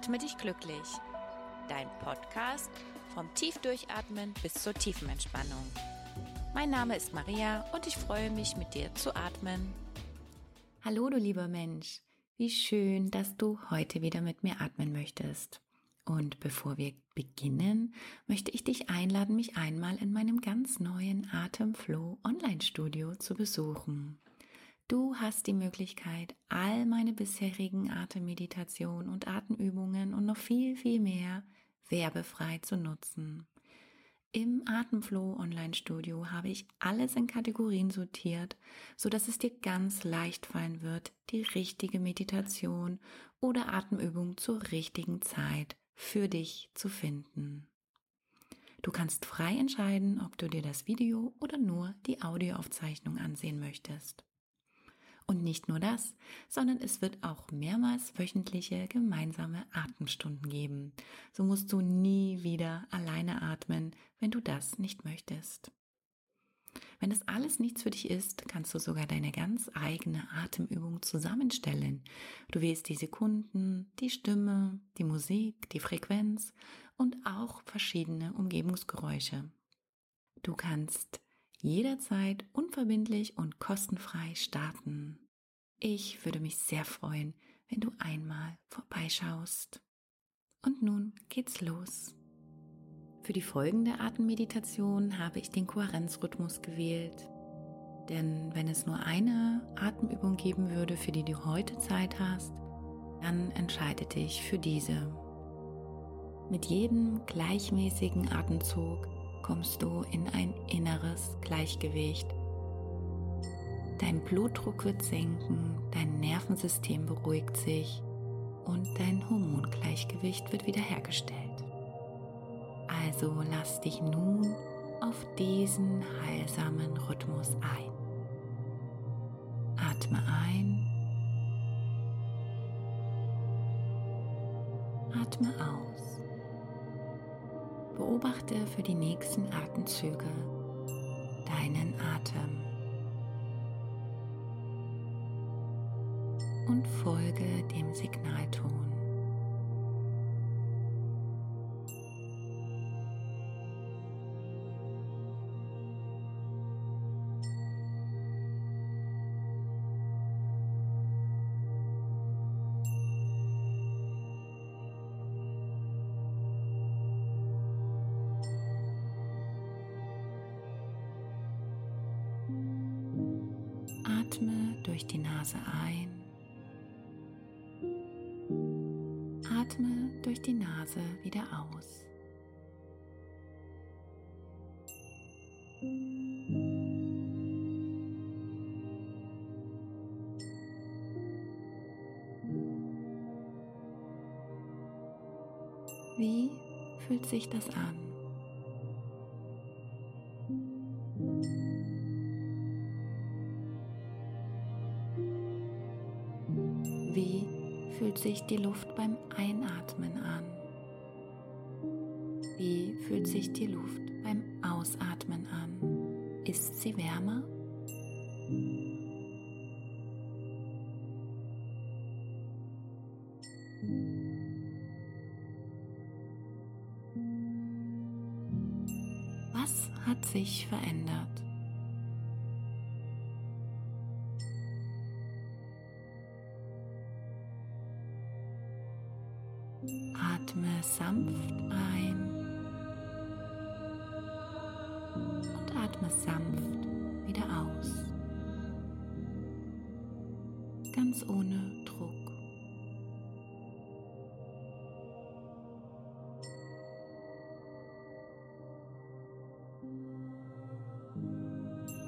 Atme dich glücklich. Dein Podcast vom Tiefdurchatmen bis zur tiefen Entspannung. Mein Name ist Maria und ich freue mich, mit dir zu atmen. Hallo, du lieber Mensch. Wie schön, dass du heute wieder mit mir atmen möchtest. Und bevor wir beginnen, möchte ich dich einladen, mich einmal in meinem ganz neuen Atemflow Online Studio zu besuchen. Du hast die Möglichkeit, all meine bisherigen Atemmeditation und Atemübungen und noch viel, viel mehr werbefrei zu nutzen. Im Atemflow Online Studio habe ich alles in Kategorien sortiert, so dass es dir ganz leicht fallen wird, die richtige Meditation oder Atemübung zur richtigen Zeit für dich zu finden. Du kannst frei entscheiden, ob du dir das Video oder nur die Audioaufzeichnung ansehen möchtest. Und nicht nur das, sondern es wird auch mehrmals wöchentliche gemeinsame Atemstunden geben. So musst du nie wieder alleine atmen, wenn du das nicht möchtest. Wenn das alles nichts für dich ist, kannst du sogar deine ganz eigene Atemübung zusammenstellen. Du wählst die Sekunden, die Stimme, die Musik, die Frequenz und auch verschiedene Umgebungsgeräusche. Du kannst jederzeit unverbindlich und kostenfrei starten. Ich würde mich sehr freuen, wenn du einmal vorbeischaust. Und nun geht's los. Für die folgende Atemmeditation habe ich den Kohärenzrhythmus gewählt. Denn wenn es nur eine Atemübung geben würde, für die du heute Zeit hast, dann entscheide dich für diese. Mit jedem gleichmäßigen Atemzug kommst du in ein inneres Gleichgewicht. Dein Blutdruck wird senken, dein Nervensystem beruhigt sich und dein Hormongleichgewicht wird wiederhergestellt. Also lass dich nun auf diesen heilsamen Rhythmus ein. Atme ein. Atme aus. Beobachte für die nächsten Atemzüge deinen Atem und folge dem Signalton. Nase ein. Atme durch die Nase wieder aus. Wie fühlt sich das an? Sich die Luft beim Einatmen an? Wie fühlt sich die Luft beim Ausatmen an? Ist sie wärmer? Was hat sich verändert? Atme sanft ein und atme sanft wieder aus. Ganz ohne Druck.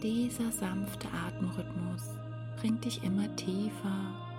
Dieser sanfte Atemrhythmus bringt dich immer tiefer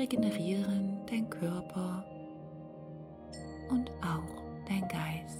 regenerieren dein Körper und auch dein Geist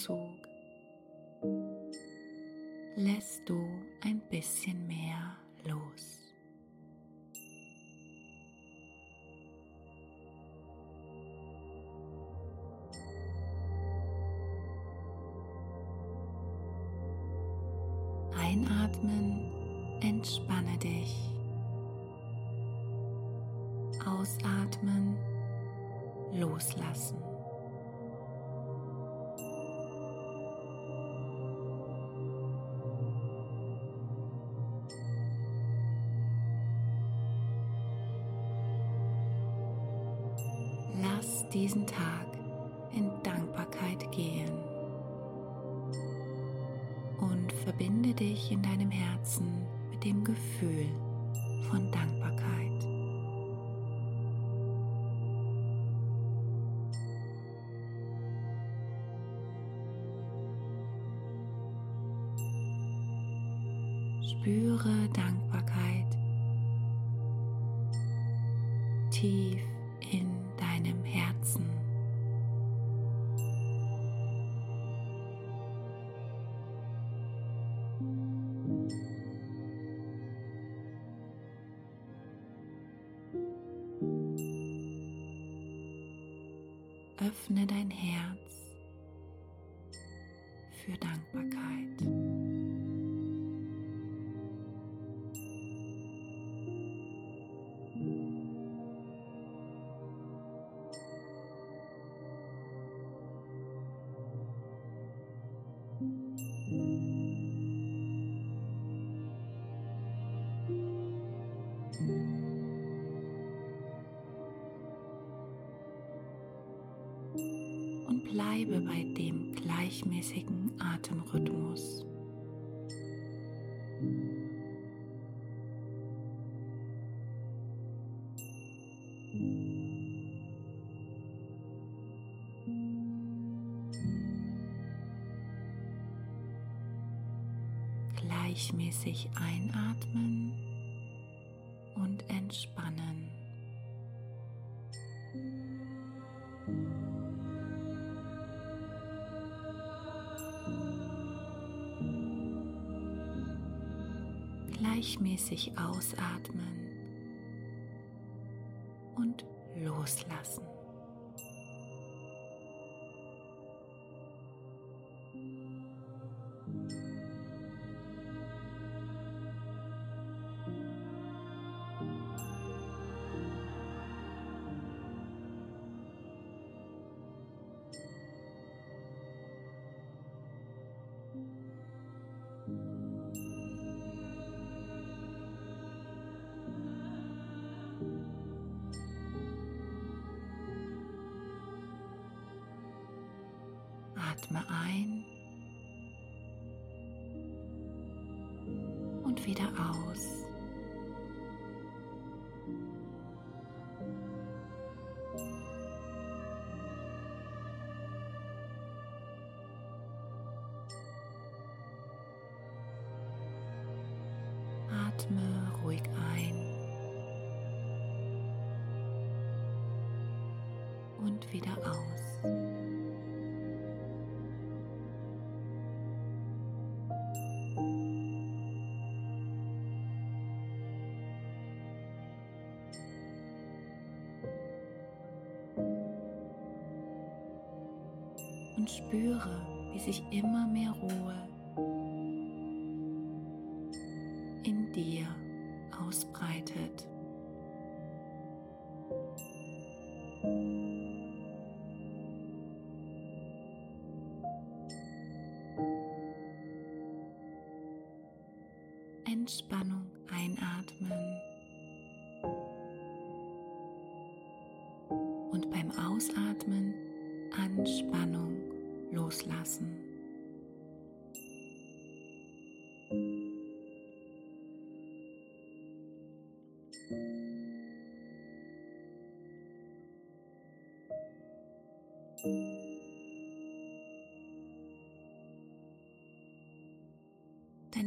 Atemzug. Lässt du ein bisschen diesen Tag in Dankbarkeit gehen und verbinde dich in deinem Herzen mit dem Gefühl von Dankbarkeit. Spüre Dankbarkeit tief gleichmäßigen Atemrhythmus. Gleichmäßig einatmen Gleichmäßig ausatmen Atme ein und wieder aus. Atme und spüre, wie sich immer mehr Ruhe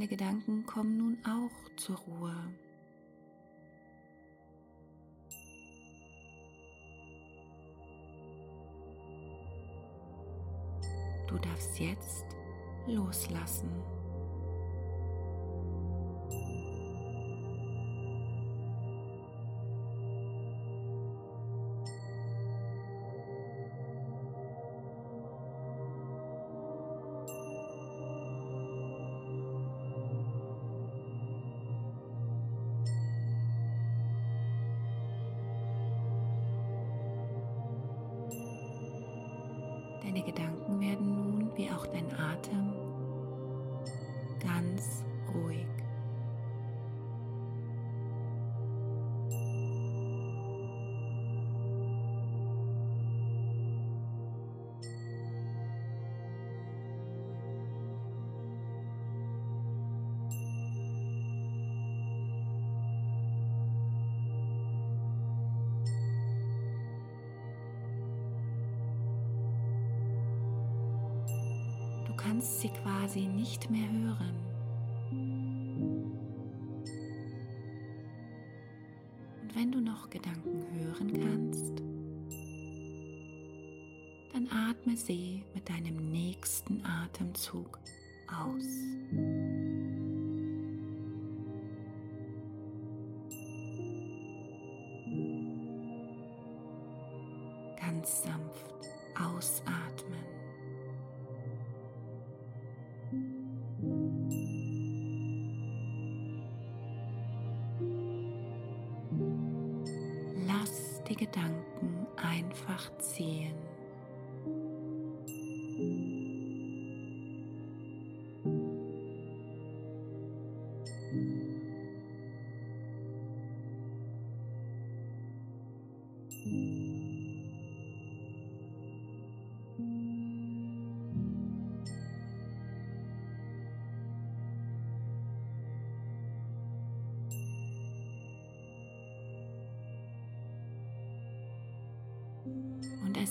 Deine Gedanken kommen nun auch zur Ruhe. Du darfst jetzt loslassen.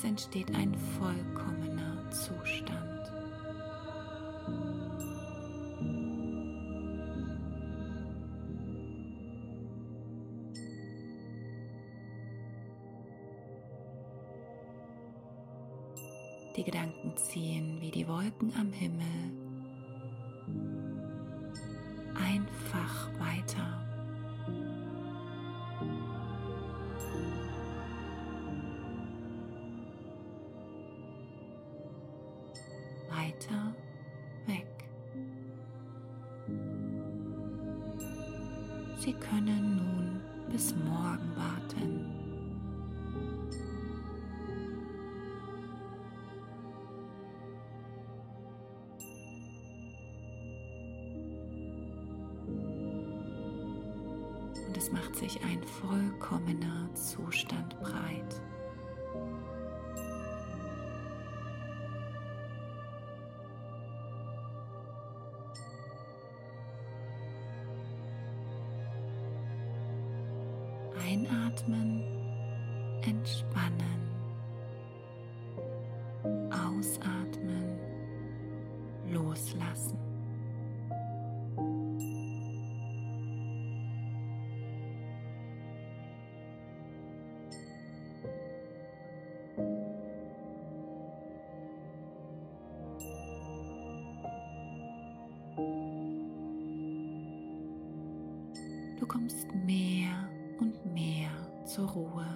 Entsteht ein vollkommener Zustand. Die Gedanken ziehen wie die Wolken am Himmel kommst mehr und mehr zur Ruhe.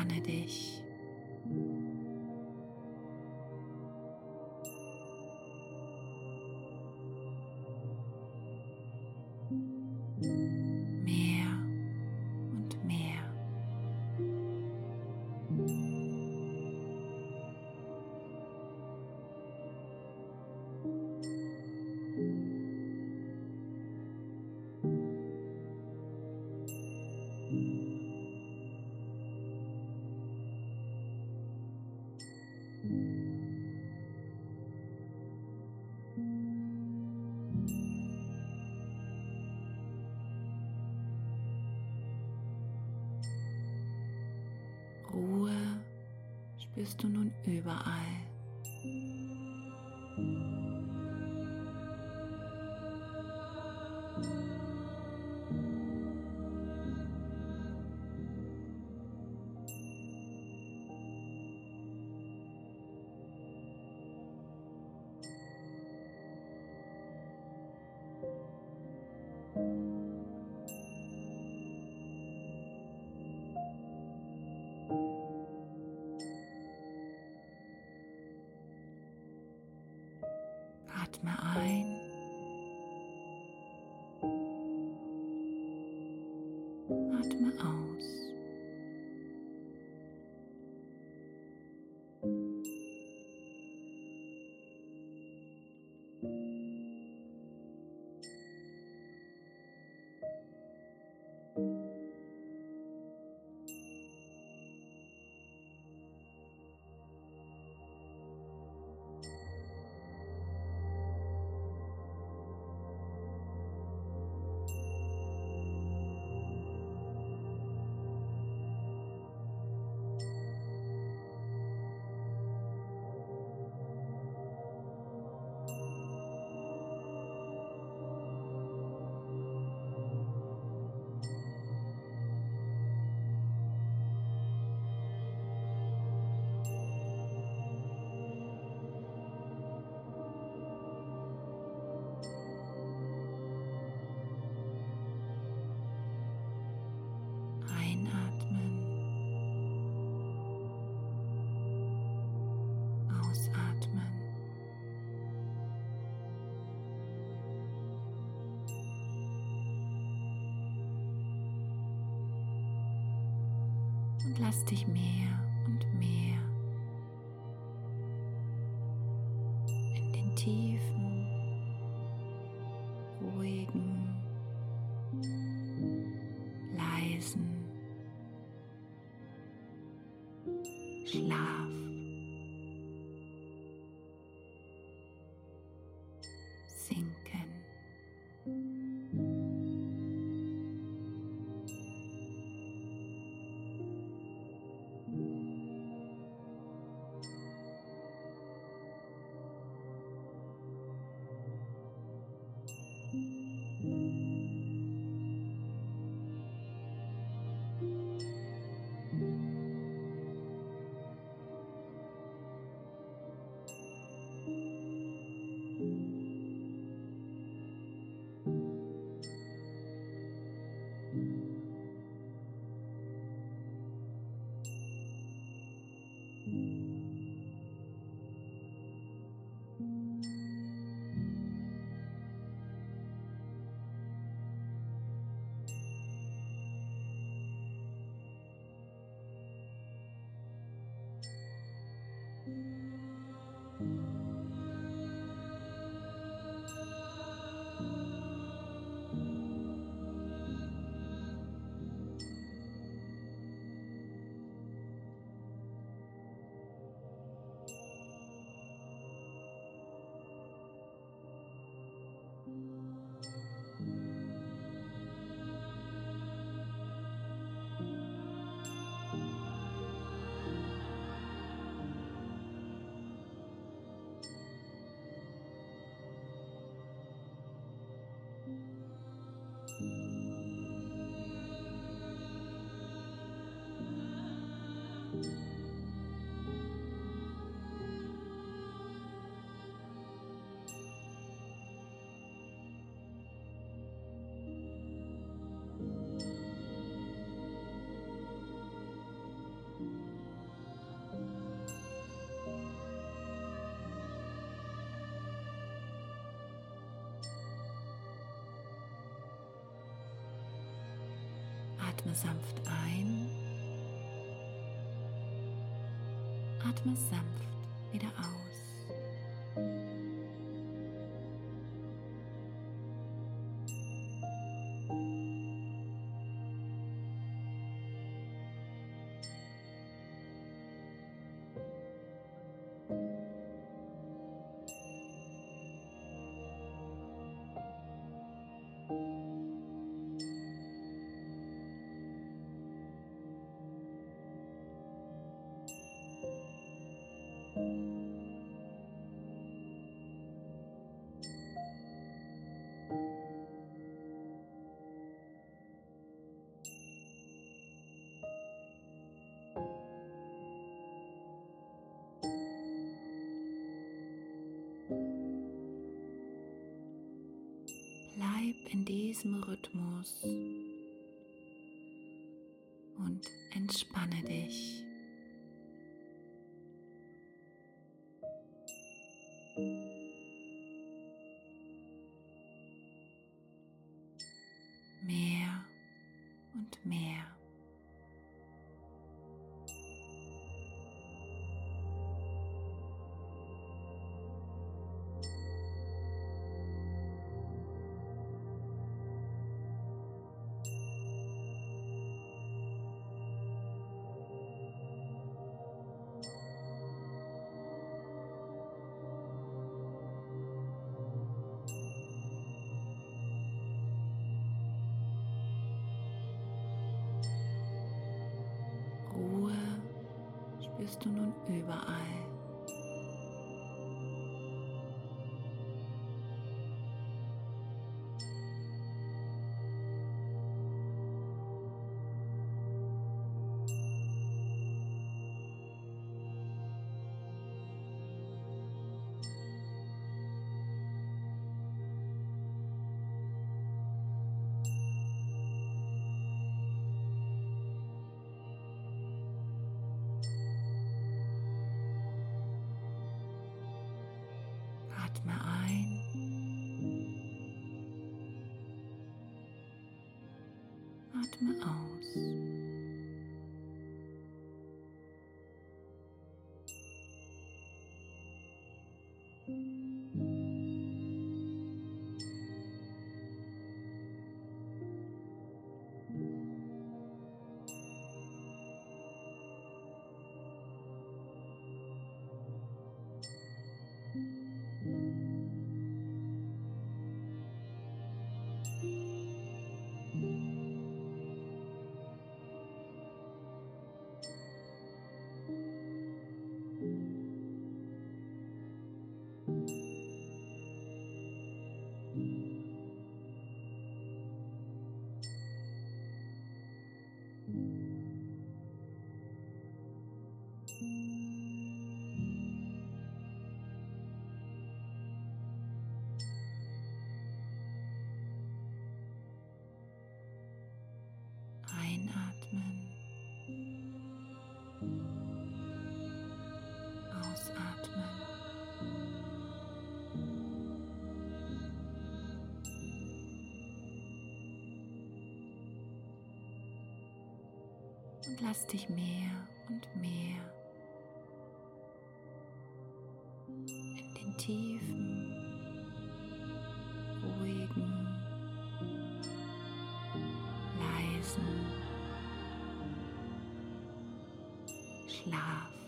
entspanne dich. spürst du nun überall. Atme ein. Atme aus. Lass dich mehr. Atme sanft ein. Atme sanft wieder aus. Bleib in diesem Rhythmus spürst du nun überall. Und lass dich mehr und mehr in den tiefen, ruhigen, leisen Schlaf.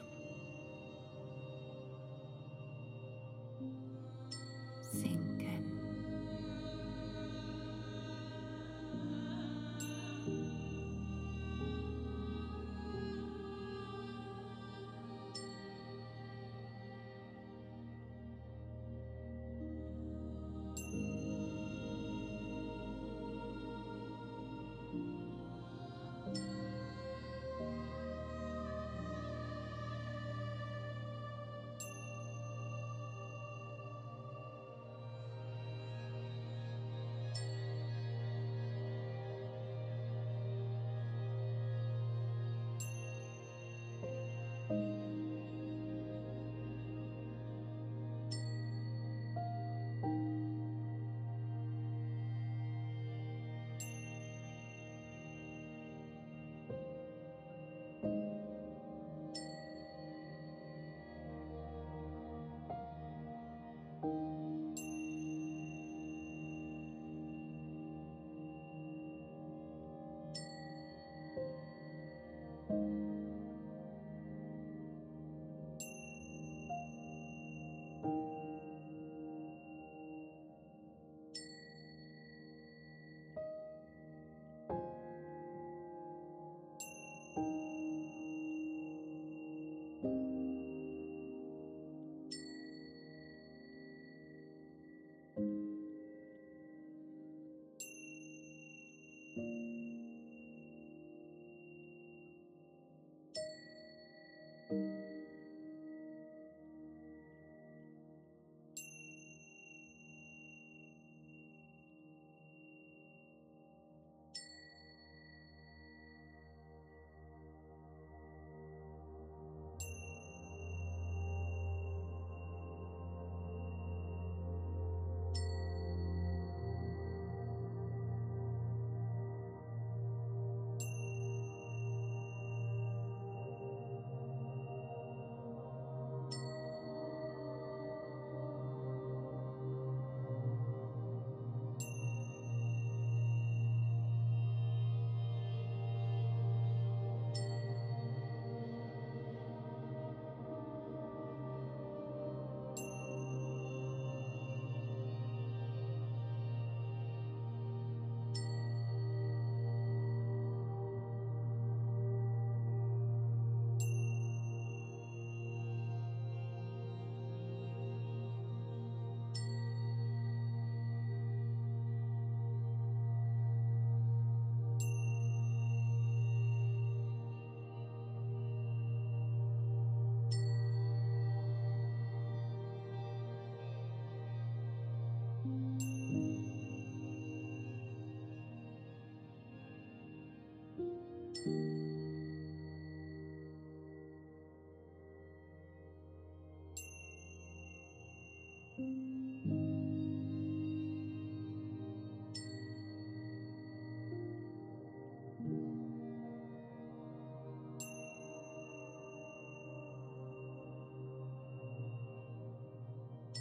Thank mm -hmm.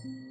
you.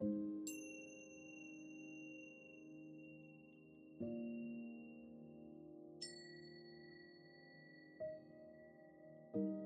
thank you